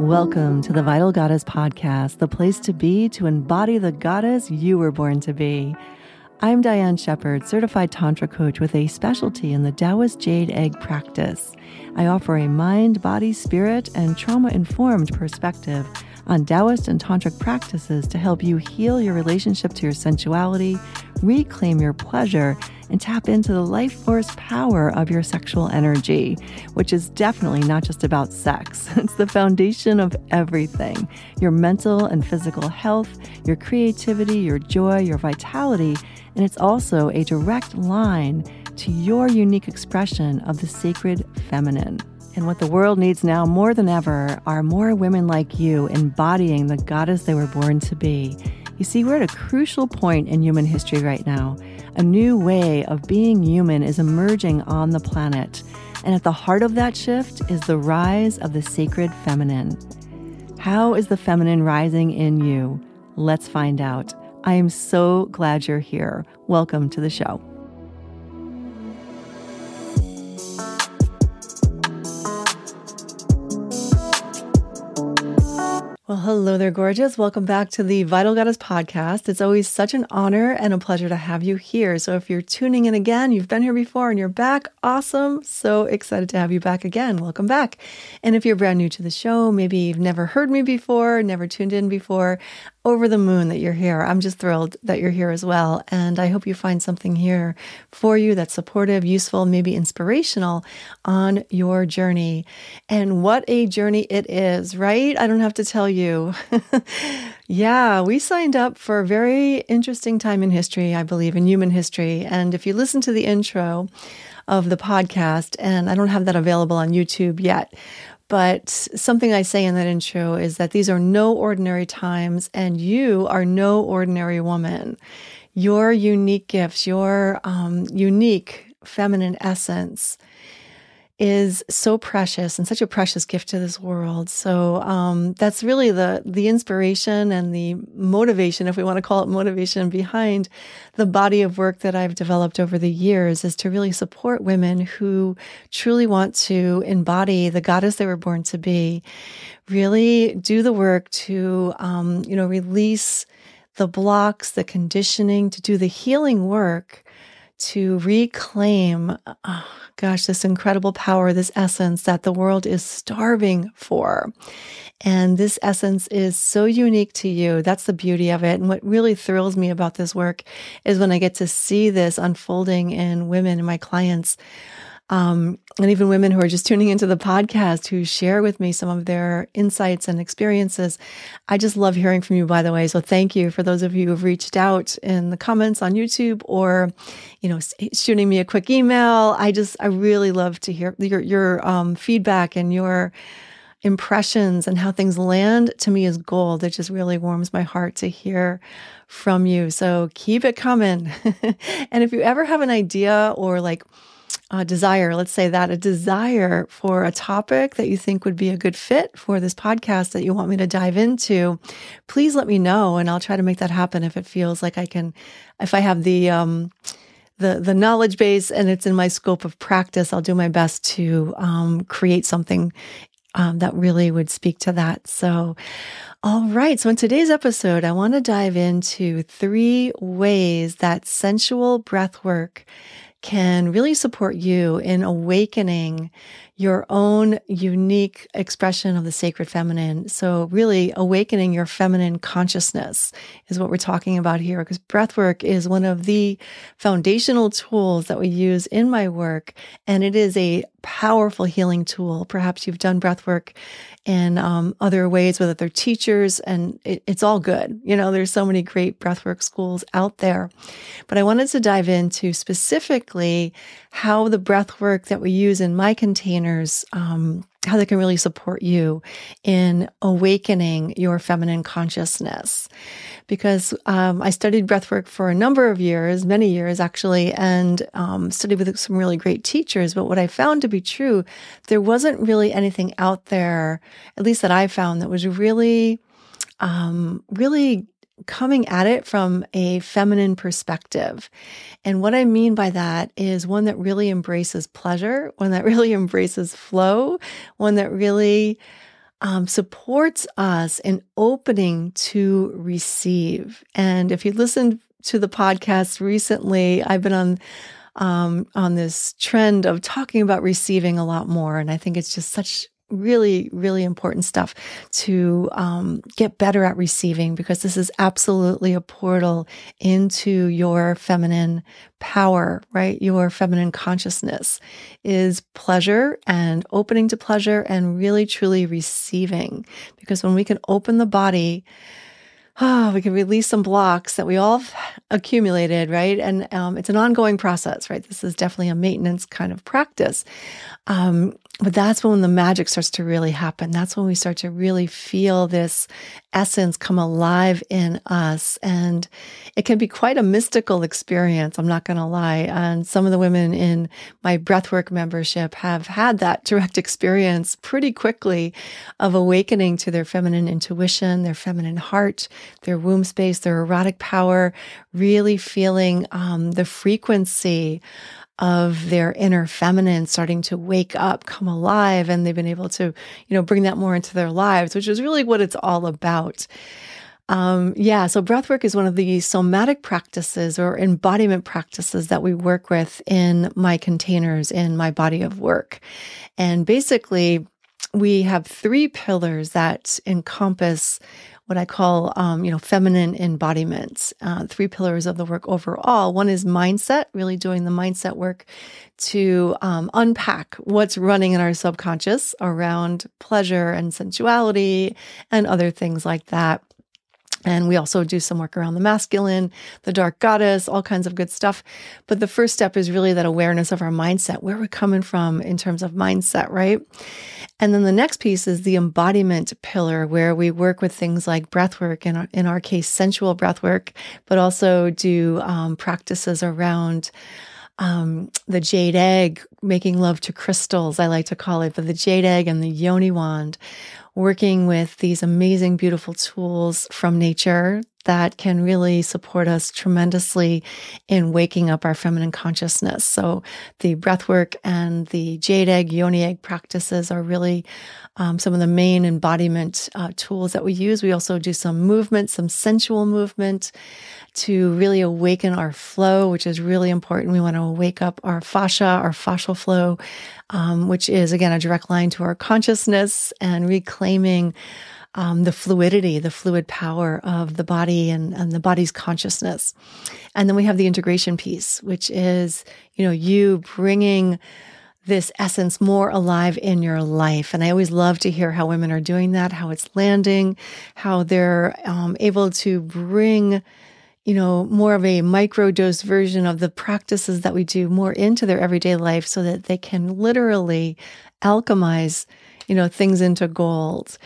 Welcome to the Vital Goddess Podcast, the place to be to embody the goddess you were born to be. I'm Diane Shepard, certified Tantra coach with a specialty in the Taoist Jade Egg practice. I offer a mind, body, spirit, and trauma informed perspective on Taoist and Tantric practices to help you heal your relationship to your sensuality, reclaim your pleasure, and tap into the life force power of your sexual energy, which is definitely not just about sex. It's the foundation of everything your mental and physical health, your creativity, your joy, your vitality, and it's also a direct line to your unique expression of the sacred feminine. And what the world needs now more than ever are more women like you embodying the goddess they were born to be. You see, we're at a crucial point in human history right now. A new way of being human is emerging on the planet. And at the heart of that shift is the rise of the sacred feminine. How is the feminine rising in you? Let's find out. I am so glad you're here. Welcome to the show. Well, hello there, gorgeous. Welcome back to the Vital Goddess podcast. It's always such an honor and a pleasure to have you here. So, if you're tuning in again, you've been here before and you're back, awesome. So excited to have you back again. Welcome back. And if you're brand new to the show, maybe you've never heard me before, never tuned in before, over the moon that you're here. I'm just thrilled that you're here as well. And I hope you find something here for you that's supportive, useful, maybe inspirational on your journey. And what a journey it is, right? I don't have to tell you. yeah, we signed up for a very interesting time in history, I believe, in human history. And if you listen to the intro, of the podcast, and I don't have that available on YouTube yet. But something I say in that intro is that these are no ordinary times, and you are no ordinary woman. Your unique gifts, your um, unique feminine essence is so precious and such a precious gift to this world. So um, that's really the the inspiration and the motivation, if we want to call it motivation, behind the body of work that I've developed over the years is to really support women who truly want to embody the goddess they were born to be. Really do the work to um, you know release the blocks, the conditioning, to do the healing work to reclaim, oh, gosh, this incredible power, this essence that the world is starving for. And this essence is so unique to you. That's the beauty of it. And what really thrills me about this work is when I get to see this unfolding in women and my clients um, and even women who are just tuning into the podcast who share with me some of their insights and experiences. I just love hearing from you, by the way. So thank you for those of you who've reached out in the comments on YouTube or, you know, shooting me a quick email. I just, I really love to hear your, your um, feedback and your impressions and how things land to me is gold. It just really warms my heart to hear from you. So keep it coming. and if you ever have an idea or like, a desire, let's say that, a desire for a topic that you think would be a good fit for this podcast that you want me to dive into, please let me know and I'll try to make that happen if it feels like I can, if I have the, um, the, the knowledge base and it's in my scope of practice, I'll do my best to um, create something um, that really would speak to that. So, all right. So, in today's episode, I want to dive into three ways that sensual breath work can really support you in awakening your own unique expression of the sacred feminine. So, really, awakening your feminine consciousness is what we're talking about here, because breathwork is one of the foundational tools that we use in my work. And it is a powerful healing tool. Perhaps you've done breathwork in um, other ways with other teachers, and it, it's all good. You know, there's so many great breathwork schools out there. But I wanted to dive into specifically how the breathwork that we use in my um, how they can really support you in awakening your feminine consciousness. Because um, I studied breathwork for a number of years, many years actually, and um, studied with some really great teachers. But what I found to be true, there wasn't really anything out there, at least that I found, that was really, um, really coming at it from a feminine perspective. And what I mean by that is one that really embraces pleasure, one that really embraces flow, one that really um, supports us in opening to receive. And if you listened to the podcast recently, I've been on um, on this trend of talking about receiving a lot more, and I think it's just such really, really important stuff to um, get better at receiving because this is absolutely a portal into your feminine power, right? Your feminine consciousness is pleasure and opening to pleasure and really, truly receiving. Because when we can open the body, oh, we can release some blocks that we all accumulated, right? And um, it's an ongoing process, right? This is definitely a maintenance kind of practice. Um, but that's when the magic starts to really happen. That's when we start to really feel this essence come alive in us. And it can be quite a mystical experience. I'm not going to lie. And some of the women in my breathwork membership have had that direct experience pretty quickly of awakening to their feminine intuition, their feminine heart, their womb space, their erotic power, really feeling um, the frequency of their inner feminine starting to wake up, come alive, and they've been able to, you know, bring that more into their lives, which is really what it's all about. Um, yeah, so breathwork is one of the somatic practices or embodiment practices that we work with in my containers in my body of work. And basically, we have three pillars that encompass what I call, um, you know, feminine embodiments. Uh, three pillars of the work overall. One is mindset, really doing the mindset work to um, unpack what's running in our subconscious around pleasure and sensuality and other things like that. And we also do some work around the masculine, the dark goddess, all kinds of good stuff. But the first step is really that awareness of our mindset, where we're coming from in terms of mindset, right? And then the next piece is the embodiment pillar, where we work with things like breath work, in our, in our case, sensual breath work, but also do um, practices around um, the jade egg, making love to crystals, I like to call it, but the jade egg and the yoni wand, working with these amazing, beautiful tools from nature that can really support us tremendously in waking up our feminine consciousness. So the breath work and the jade egg, yoni egg practices are really um, some of the main embodiment uh, tools that we use. We also do some movement, some sensual movement to really awaken our flow, which is really important. We want to wake up our fascia, our fascial flow, um, which is again a direct line to our consciousness and reclaiming um, the fluidity, the fluid power of the body and, and the body's consciousness. And then we have the integration piece, which is, you know, you bringing this essence more alive in your life. And I always love to hear how women are doing that, how it's landing, how they're um, able to bring you know, more of a micro dose version of the practices that we do more into their everyday life so that they can literally alchemize, you know, things into gold.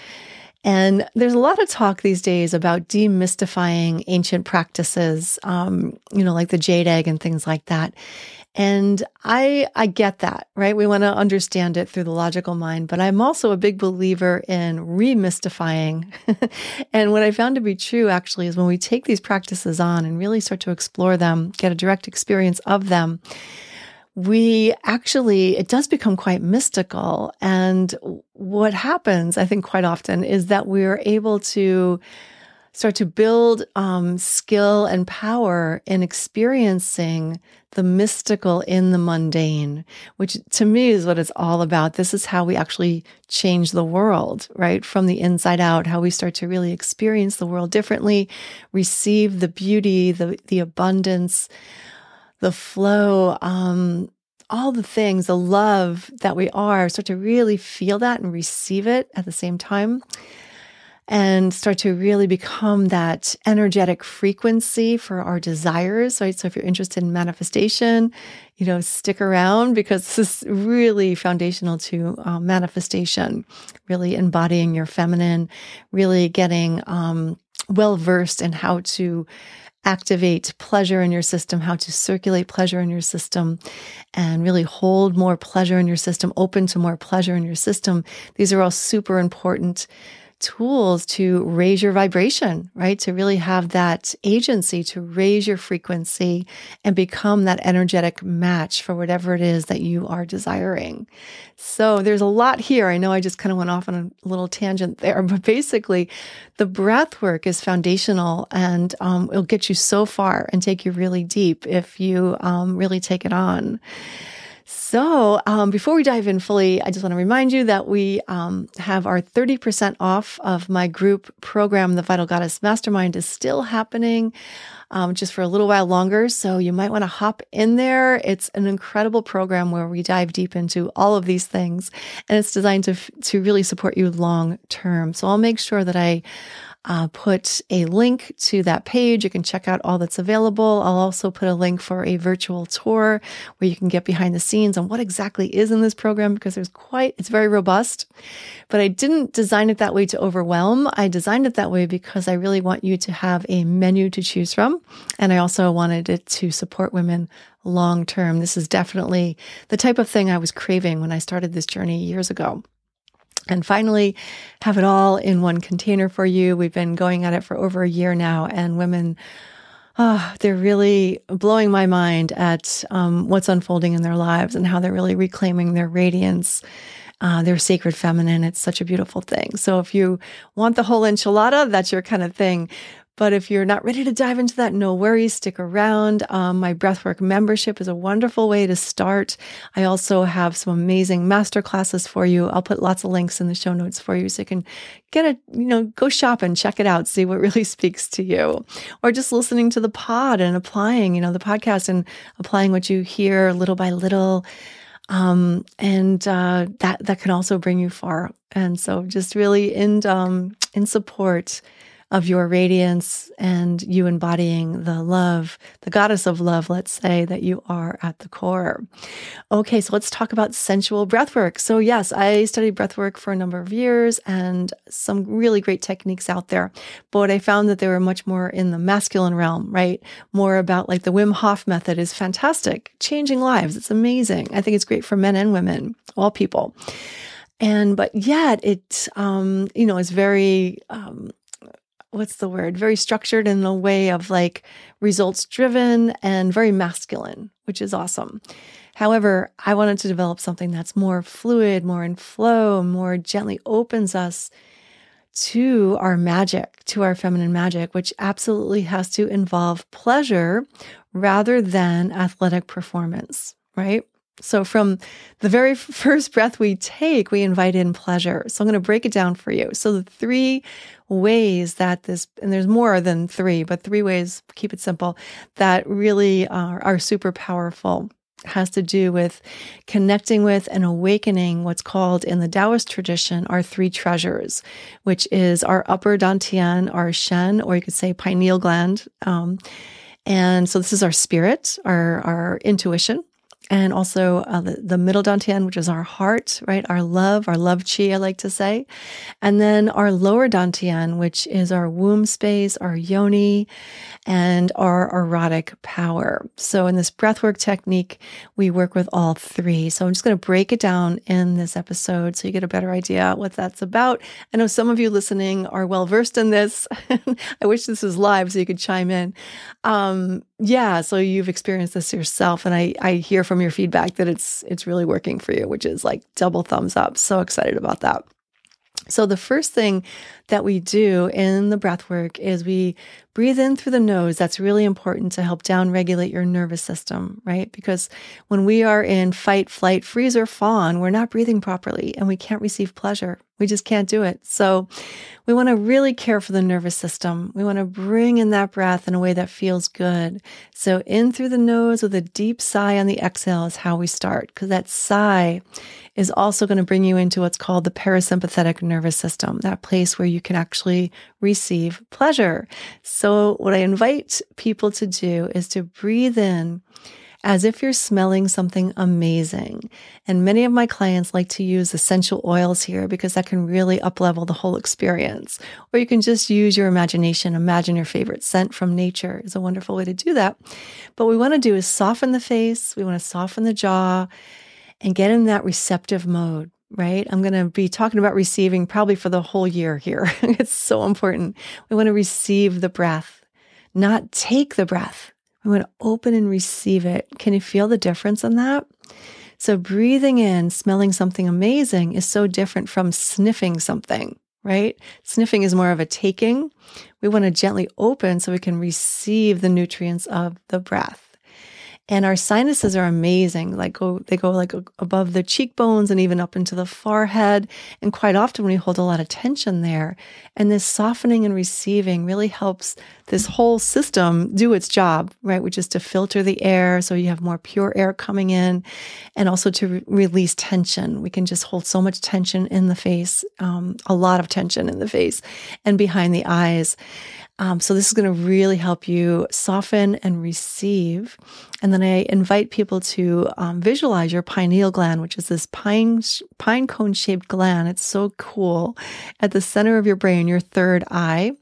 And there's a lot of talk these days about demystifying ancient practices, um, you know, like the jade egg and things like that. And I I get that, right? We want to understand it through the logical mind, but I'm also a big believer in remystifying. and what I found to be true actually is when we take these practices on and really start to explore them, get a direct experience of them, we actually it does become quite mystical and what happens i think quite often is that we're able to start to build um, skill and power in experiencing the mystical in the mundane, which to me is what it's all about. This is how we actually change the world, right? From the inside out, how we start to really experience the world differently, receive the beauty, the, the abundance, the flow, um, all the things, the love that we are, start to really feel that and receive it at the same time and start to really become that energetic frequency for our desires, right? So if you're interested in manifestation, you know, stick around because this is really foundational to uh, manifestation, really embodying your feminine, really getting um, well versed in how to activate pleasure in your system, how to circulate pleasure in your system, and really hold more pleasure in your system, open to more pleasure in your system. These are all super important tools to raise your vibration, right? To really have that agency to raise your frequency and become that energetic match for whatever it is that you are desiring. So there's a lot here. I know I just kind of went off on a little tangent there, but basically, the breath work is foundational and um, it'll get you so far and take you really deep if you um, really take it on. So, um, before we dive in fully, I just want to remind you that we um, have our 30% off of my group program, the Vital Goddess Mastermind, is still happening um, just for a little while longer. So, you might want to hop in there. It's an incredible program where we dive deep into all of these things, and it's designed to, to really support you long term. So, I'll make sure that I uh, put a link to that page. You can check out all that's available. I'll also put a link for a virtual tour where you can get behind the scenes on what exactly is in this program because there's quite, it's very robust. But I didn't design it that way to overwhelm. I designed it that way because I really want you to have a menu to choose from. And I also wanted it to support women long term. This is definitely the type of thing I was craving when I started this journey years ago. And finally, have it all in one container for you. We've been going at it for over a year now, and women, oh, they're really blowing my mind at um, what's unfolding in their lives and how they're really reclaiming their radiance. Uh, their sacred feminine. It's such a beautiful thing. So, if you want the whole enchilada, that's your kind of thing. But if you're not ready to dive into that, no worries, stick around. Um, my breathwork membership is a wonderful way to start. I also have some amazing master classes for you. I'll put lots of links in the show notes for you so you can get a, you know, go shop and check it out, see what really speaks to you. Or just listening to the pod and applying, you know, the podcast and applying what you hear little by little. Um, and uh, that that can also bring you far. And so, just really in um, in support of your radiance and you embodying the love, the goddess of love, let's say, that you are at the core. Okay, so let's talk about sensual breathwork. So, yes, I studied breathwork for a number of years and some really great techniques out there. But I found that they were much more in the masculine realm, right? More about like the Wim Hof method is fantastic, changing lives. It's amazing. I think it's great for men and women, all people and but yet it um you know is very um what's the word very structured in the way of like results driven and very masculine which is awesome however i wanted to develop something that's more fluid more in flow more gently opens us to our magic to our feminine magic which absolutely has to involve pleasure rather than athletic performance right so, from the very first breath we take, we invite in pleasure. So, I'm going to break it down for you. So, the three ways that this, and there's more than three, but three ways, keep it simple, that really are, are super powerful has to do with connecting with and awakening what's called in the Taoist tradition our three treasures, which is our upper dantian, our shen, or you could say pineal gland. Um, and so this is our spirit, our, our intuition and also uh, the, the middle dantian, which is our heart, right? Our love, our love chi, I like to say. And then our lower dantian, which is our womb space, our yoni, and our erotic power. So in this breathwork technique, we work with all three. So I'm just going to break it down in this episode so you get a better idea what that's about. I know some of you listening are well versed in this. I wish this was live so you could chime in. Um, yeah, so you've experienced this yourself, and I I hear from your feedback that it's it's really working for you, which is like double thumbs up. So excited about that. So, the first thing that we do in the breath work is we breathe in through the nose. That's really important to help down regulate your nervous system, right? Because when we are in fight, flight, freeze, or fawn, we're not breathing properly and we can't receive pleasure. We just can't do it. So, we want to really care for the nervous system. We want to bring in that breath in a way that feels good. So, in through the nose with a deep sigh on the exhale is how we start, because that sigh is also going to bring you into what's called the parasympathetic nervous system, that place where you can actually receive pleasure. So, what I invite people to do is to breathe in as if you're smelling something amazing. And many of my clients like to use essential oils here because that can really uplevel the whole experience. Or you can just use your imagination. Imagine your favorite scent from nature is a wonderful way to do that. But what we want to do is soften the face. We want to soften the jaw and get in that receptive mode, right? I'm going to be talking about receiving probably for the whole year here. it's so important. We want to receive the breath, not take the breath. We want to open and receive it. Can you feel the difference in that? So, breathing in, smelling something amazing is so different from sniffing something, right? Sniffing is more of a taking. We want to gently open so we can receive the nutrients of the breath. And our sinuses are amazing. Like go, they go like above the cheekbones and even up into the forehead. And quite often we hold a lot of tension there. And this softening and receiving really helps this whole system do its job, right? Which is to filter the air so you have more pure air coming in and also to re- release tension. We can just hold so much tension in the face, um, a lot of tension in the face and behind the eyes. Um, so this is going to really help you soften and receive. And then I invite people to um, visualize your pineal gland, which is this pine pine cone shaped gland. It's so cool at the center of your brain, your third eye.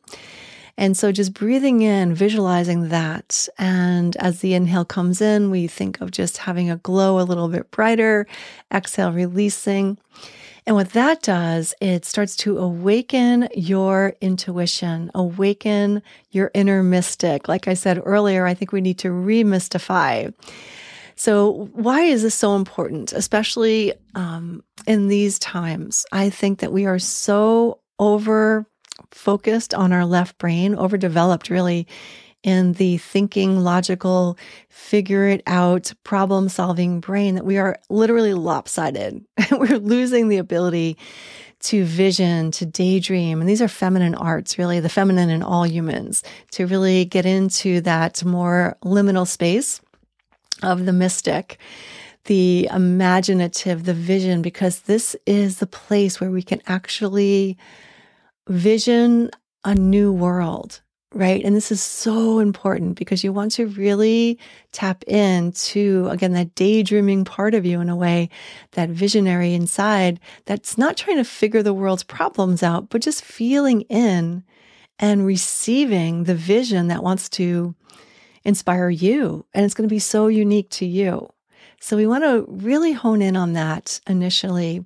And so just breathing in, visualizing that. And as the inhale comes in, we think of just having a glow a little bit brighter. Exhale, releasing. And what that does, it starts to awaken your intuition, awaken your inner mystic. Like I said earlier, I think we need to remystify. So, why is this so important, especially um, in these times? I think that we are so over focused on our left brain, overdeveloped really in the thinking, logical, figure it out, problem solving brain that we are literally lopsided. We're losing the ability to vision, to daydream. And these are feminine arts, really, the feminine in all humans, to really get into that more liminal space of the mystic, the imaginative, the vision, because this is the place where we can actually vision a new world right? And this is so important because you want to really tap into, again, that daydreaming part of you in a way, that visionary inside that's not trying to figure the world's problems out, but just feeling in and receiving the vision that wants to inspire you. And it's going to be so unique to you. So we want to really hone in on that initially.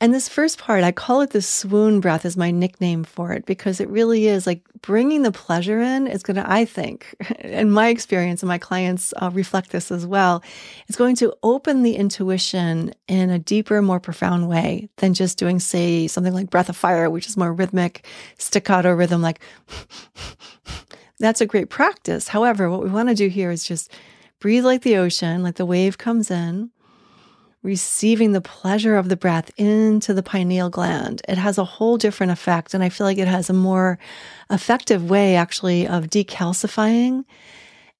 And this first part, I call it the swoon breath, is my nickname for it because it really is like bringing the pleasure in is going to, I think, in my experience, and my clients uh, reflect this as well, it's going to open the intuition in a deeper, more profound way than just doing, say, something like breath of fire, which is more rhythmic, staccato rhythm, like that's a great practice. However, what we want to do here is just breathe like the ocean, like the wave comes in receiving the pleasure of the breath into the pineal gland, it has a whole different effect. And I feel like it has a more effective way, actually, of decalcifying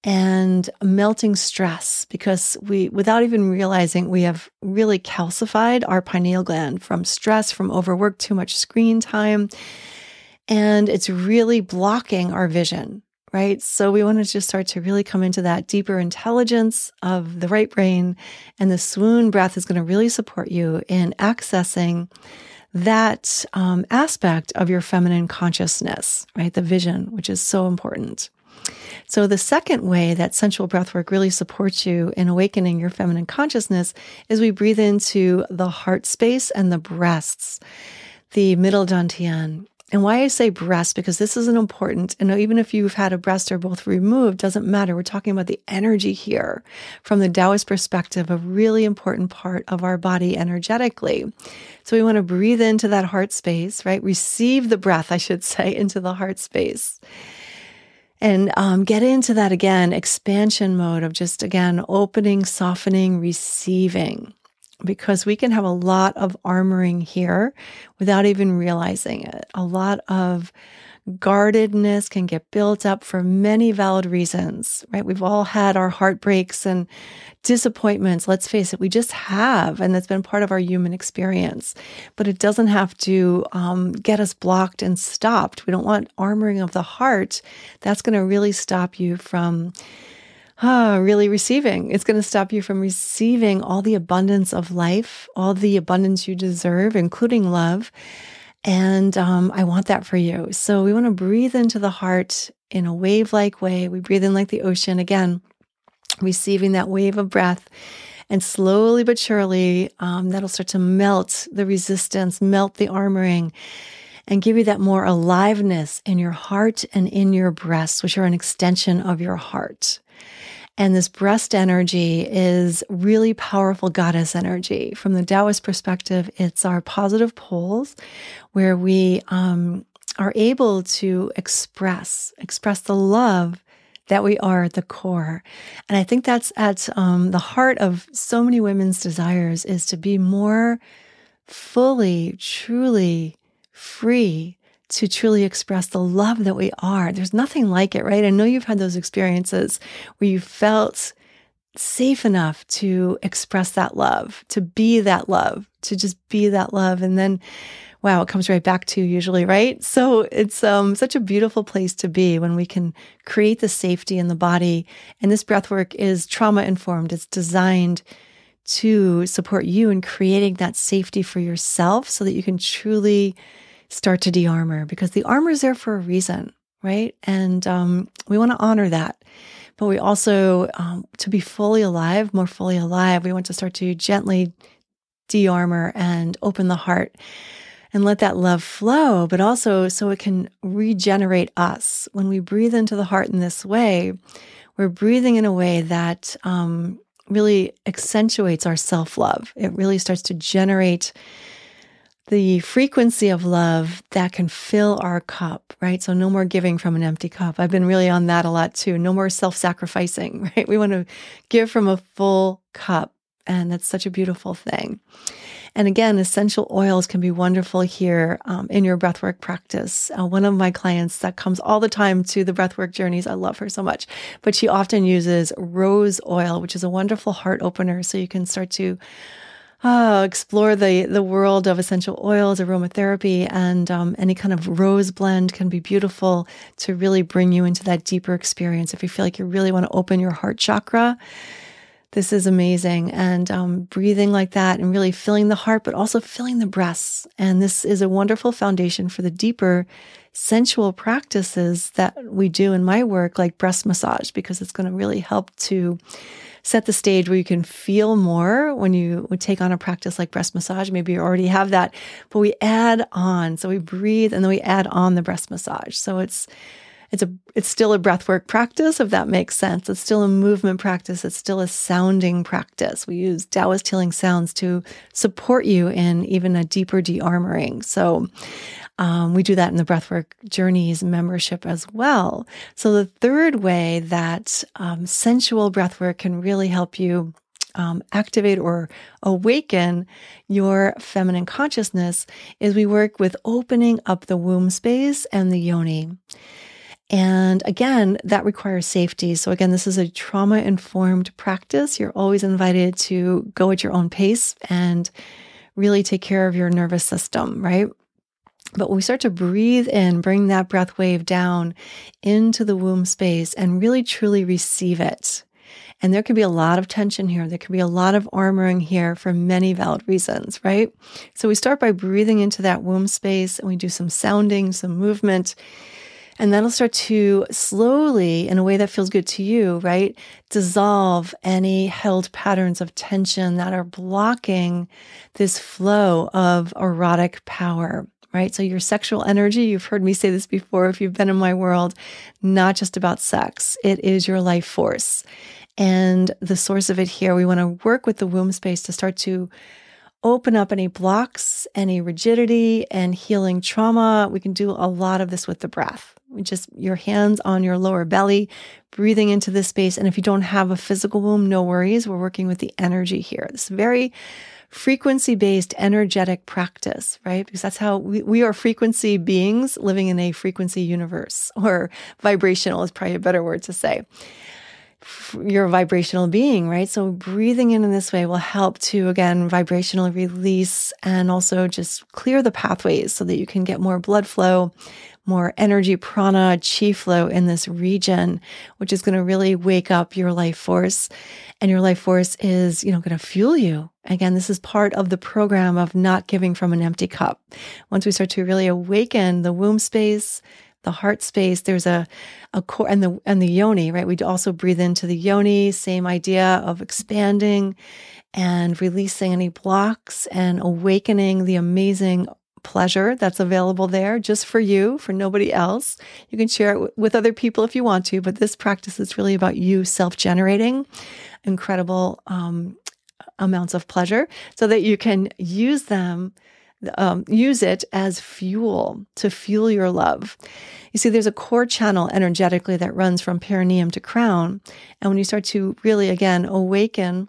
and melting stress because we, without even realizing, we have really calcified our pineal gland from stress, from overwork, too much screen time. And it's really blocking our vision right? So we want to just start to really come into that deeper intelligence of the right brain. And the swoon breath is going to really support you in accessing that um, aspect of your feminine consciousness, right? The vision, which is so important. So, the second way that sensual breathwork really supports you in awakening your feminine consciousness is we breathe into the heart space and the breasts, the middle dantian, and why I say breast, because this is an important, and even if you've had a breast or both removed, doesn't matter. We're talking about the energy here from the Taoist perspective, a really important part of our body energetically. So we want to breathe into that heart space, right? Receive the breath, I should say, into the heart space. And um, get into that again, expansion mode of just again opening, softening, receiving because we can have a lot of armoring here without even realizing it. A lot of guardedness can get built up for many valid reasons, right? We've all had our heartbreaks and disappointments. Let's face it, we just have, and that's been part of our human experience. But it doesn't have to um, get us blocked and stopped. We don't want armoring of the heart. That's going to really stop you from ah, really receiving. It's going to stop you from receiving all the abundance of life, all the abundance you deserve, including love. And um, I want that for you. So we want to breathe into the heart in a wave like way. We breathe in like the ocean again, receiving that wave of breath. And slowly but surely, um, that'll start to melt the resistance, melt the armoring, and give you that more aliveness in your heart and in your breasts, which are an extension of your heart. And this breast energy is really powerful goddess energy. From the Taoist perspective, it's our positive poles where we um, are able to express, express the love that we are at the core. And I think that's at um, the heart of so many women's desires is to be more fully, truly free to truly express the love that we are. There's nothing like it, right? I know you've had those experiences where you felt safe enough to express that love, to be that love, to just be that love. And then wow, it comes right back to you usually, right? So it's um, such a beautiful place to be when we can create the safety in the body. And this breath work is trauma informed. It's designed to support you in creating that safety for yourself so that you can truly start to de-armor because the armor is there for a reason, right? And um, we want to honor that. But we also, um, to be fully alive, more fully alive, we want to start to gently de-armor and open the heart and let that love flow, but also so it can regenerate us. When we breathe into the heart in this way, we're breathing in a way that um, really accentuates our self love. It really starts to generate the frequency of love that can fill our cup, right? So, no more giving from an empty cup. I've been really on that a lot too. No more self sacrificing, right? We want to give from a full cup. And that's such a beautiful thing. And again, essential oils can be wonderful here um, in your breathwork practice. Uh, one of my clients that comes all the time to the breathwork journeys, I love her so much, but she often uses rose oil, which is a wonderful heart opener. So you can start to uh, explore the the world of essential oils, aromatherapy, and um, any kind of rose blend can be beautiful to really bring you into that deeper experience. If you feel like you really want to open your heart chakra, this is amazing. And um, breathing like that and really filling the heart, but also filling the breasts. And this is a wonderful foundation for the deeper sensual practices that we do in my work, like breast massage, because it's going to really help to set the stage where you can feel more when you would take on a practice like breast massage. Maybe you already have that, but we add on. So we breathe and then we add on the breast massage. So it's it's a it's still a breathwork practice if that makes sense it's still a movement practice it's still a sounding practice we use taoist healing sounds to support you in even a deeper de-armoring so um, we do that in the breathwork journeys membership as well so the third way that um, sensual breathwork can really help you um, activate or awaken your feminine consciousness is we work with opening up the womb space and the yoni. And again, that requires safety. So, again, this is a trauma informed practice. You're always invited to go at your own pace and really take care of your nervous system, right? But we start to breathe in, bring that breath wave down into the womb space and really truly receive it. And there can be a lot of tension here. There can be a lot of armoring here for many valid reasons, right? So we start by breathing into that womb space and we do some sounding, some movement. And that'll start to slowly, in a way that feels good to you, right? Dissolve any held patterns of tension that are blocking this flow of erotic power right? So, your sexual energy, you've heard me say this before if you've been in my world, not just about sex, it is your life force. And the source of it here, we want to work with the womb space to start to open up any blocks, any rigidity, and healing trauma. We can do a lot of this with the breath just your hands on your lower belly, breathing into this space. And if you don't have a physical womb, no worries. We're working with the energy here. This very frequency based energetic practice, right? Because that's how we, we are frequency beings living in a frequency universe, or vibrational is probably a better word to say. You're a vibrational being, right? So breathing in in this way will help to, again, vibrational release and also just clear the pathways so that you can get more blood flow, more energy, prana, chi flow in this region, which is going to really wake up your life force. And your life force is, you know, going to fuel you. Again, this is part of the program of not giving from an empty cup. Once we start to really awaken the womb space, the heart space. There's a, a core and the, and the yoni, right? We also breathe into the yoni, same idea of expanding and releasing any blocks and awakening the amazing pleasure that's available there just for you, for nobody else. You can share it with other people if you want to, but this practice is really about you self generating incredible um, amounts of pleasure so that you can use them. Um, use it as fuel to fuel your love. You see, there's a core channel energetically that runs from perineum to crown. And when you start to really, again, awaken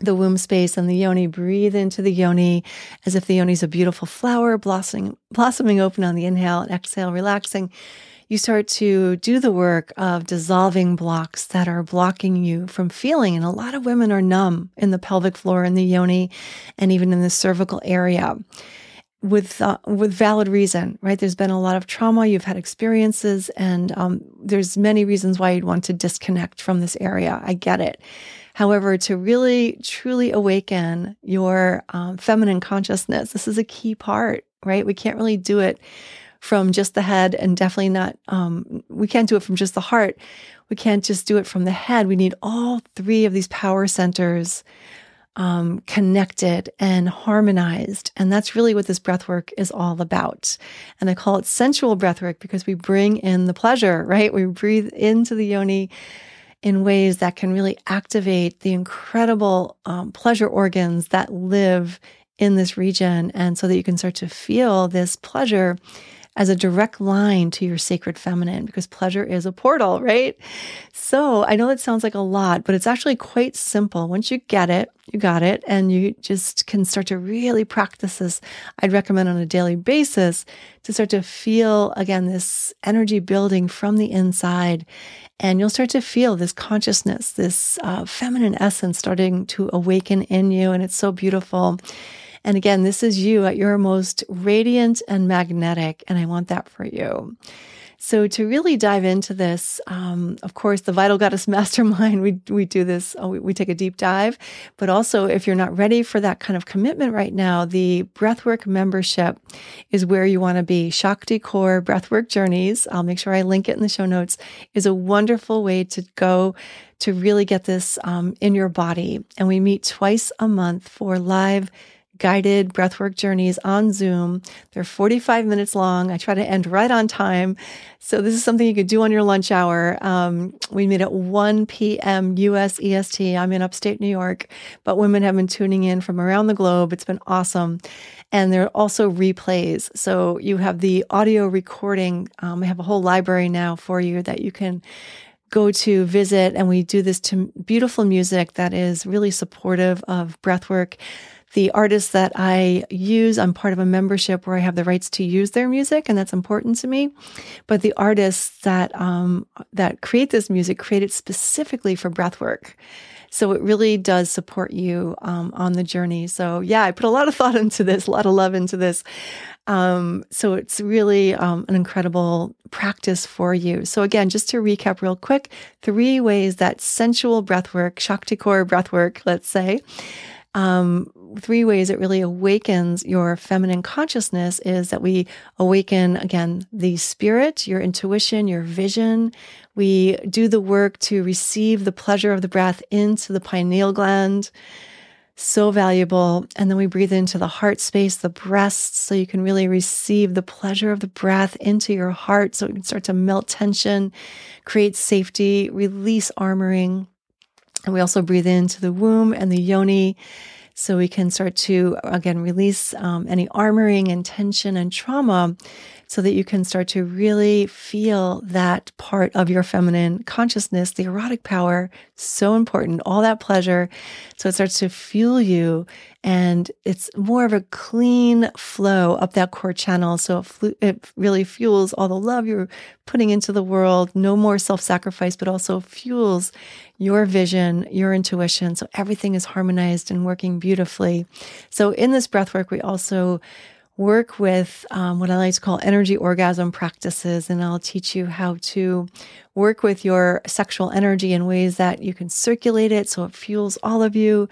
the womb space and the yoni. Breathe into the yoni as if the yoni is a beautiful flower blossoming, blossoming open on the inhale and exhale, relaxing. You start to do the work of dissolving blocks that are blocking you from feeling. And a lot of women are numb in the pelvic floor, in the yoni, and even in the cervical area with uh, with valid reason, right? There's been a lot of trauma. You've had experiences, and um, there's many reasons why you'd want to disconnect from this area. I get it. However, to really truly awaken your um, feminine consciousness, this is a key part, right? We can't really do it from just the head and definitely not, um, we can't do it from just the heart. We can't just do it from the head. We need all three of these power centers um, connected and harmonized. And that's really what this breath work is all about. And I call it sensual breath work because we bring in the pleasure, right? We breathe into the yoni in ways that can really activate the incredible um, pleasure organs that live in this region. And so that you can start to feel this pleasure as a direct line to your sacred feminine because pleasure is a portal, right? So I know that sounds like a lot, but it's actually quite simple. Once you get it, you got it, and you just can start to really practice this. I'd recommend on a daily basis to start to feel again this energy building from the inside. And you'll start to feel this consciousness, this uh, feminine essence starting to awaken in you. And it's so beautiful. And again, this is you at your most radiant and magnetic, and I want that for you. So to really dive into this, um, of course, the Vital Goddess Mastermind, we we do this, uh, we, we, take a deep dive. But also, if you're not ready for that kind of commitment right now, the Breathwork membership is where you want to be. Shakti Core Breathwork Journeys, I'll make sure I link it in the show notes, is a wonderful way to go to really get this um, in your body. And we meet twice a month for live guided breathwork journeys on Zoom. They're 45 minutes long. I try to end right on time. So this is something you could do on your lunch hour. Um, we meet at 1 p.m. US EST. I'm in upstate New York, but women have been tuning in from around the globe. It's been awesome. And there are also replays. So you have the audio recording. Um, we have a whole library now for you that you can go to visit. And we do this to beautiful music that is really supportive of breathwork the artists that I use, I'm part of a membership where I have the rights to use their music, and that's important to me. But the artists that um, that create this music create it specifically for breathwork. So it really does support you um, on the journey. So yeah, I put a lot of thought into this, a lot of love into this. Um, so it's really um, an incredible practice for you. So again, just to recap real quick, three ways that sensual breathwork, Shakti core breathwork, let's say, um, three ways it really awakens your feminine consciousness is that we awaken again the spirit, your intuition, your vision. We do the work to receive the pleasure of the breath into the pineal gland. So valuable. And then we breathe into the heart space, the breast, so you can really receive the pleasure of the breath into your heart so it can start to melt tension, create safety, release armoring. And we also breathe into the womb and the yoni. So we can start to, again, release um, any armoring and tension and trauma so that you can start to really feel that part of your feminine consciousness, the erotic power, so important, all that pleasure. So it starts to fuel you and it's more of a clean flow up that core channel. So it, flu- it really fuels all the love you're putting into the world, no more self sacrifice, but also fuels your vision, your intuition. So everything is harmonized and working beautifully. So in this breath work, we also work with um, what I like to call energy orgasm practices, and I'll teach you how to work with your sexual energy in ways that you can circulate it so it fuels all of you.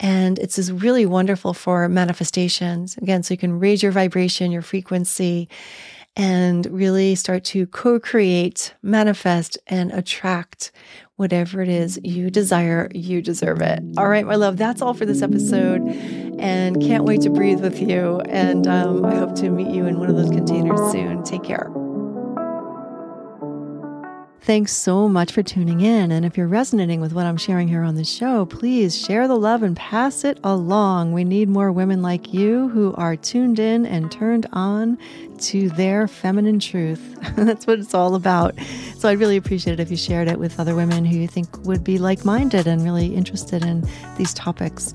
And it's is really wonderful for manifestations. Again, so you can raise your vibration, your frequency, and really start to co create, manifest, and attract whatever it is you desire. You deserve it. All right, my love, that's all for this episode. And can't wait to breathe with you. And um, I hope to meet you in one of those containers soon. Take care. Thanks so much for tuning in. And if you're resonating with what I'm sharing here on the show, please share the love and pass it along. We need more women like you who are tuned in and turned on to their feminine truth. That's what it's all about. So I'd really appreciate it if you shared it with other women who you think would be like minded and really interested in these topics.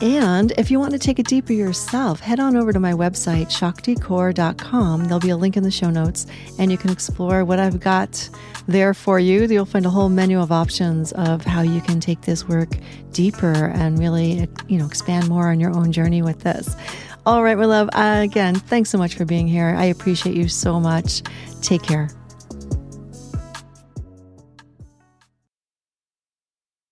And if you want to take it deeper yourself, head on over to my website, shakticore.com. There'll be a link in the show notes, and you can explore what I've got there for you. You'll find a whole menu of options of how you can take this work deeper and really, you know, expand more on your own journey with this. All right, my love. Again, thanks so much for being here. I appreciate you so much. Take care.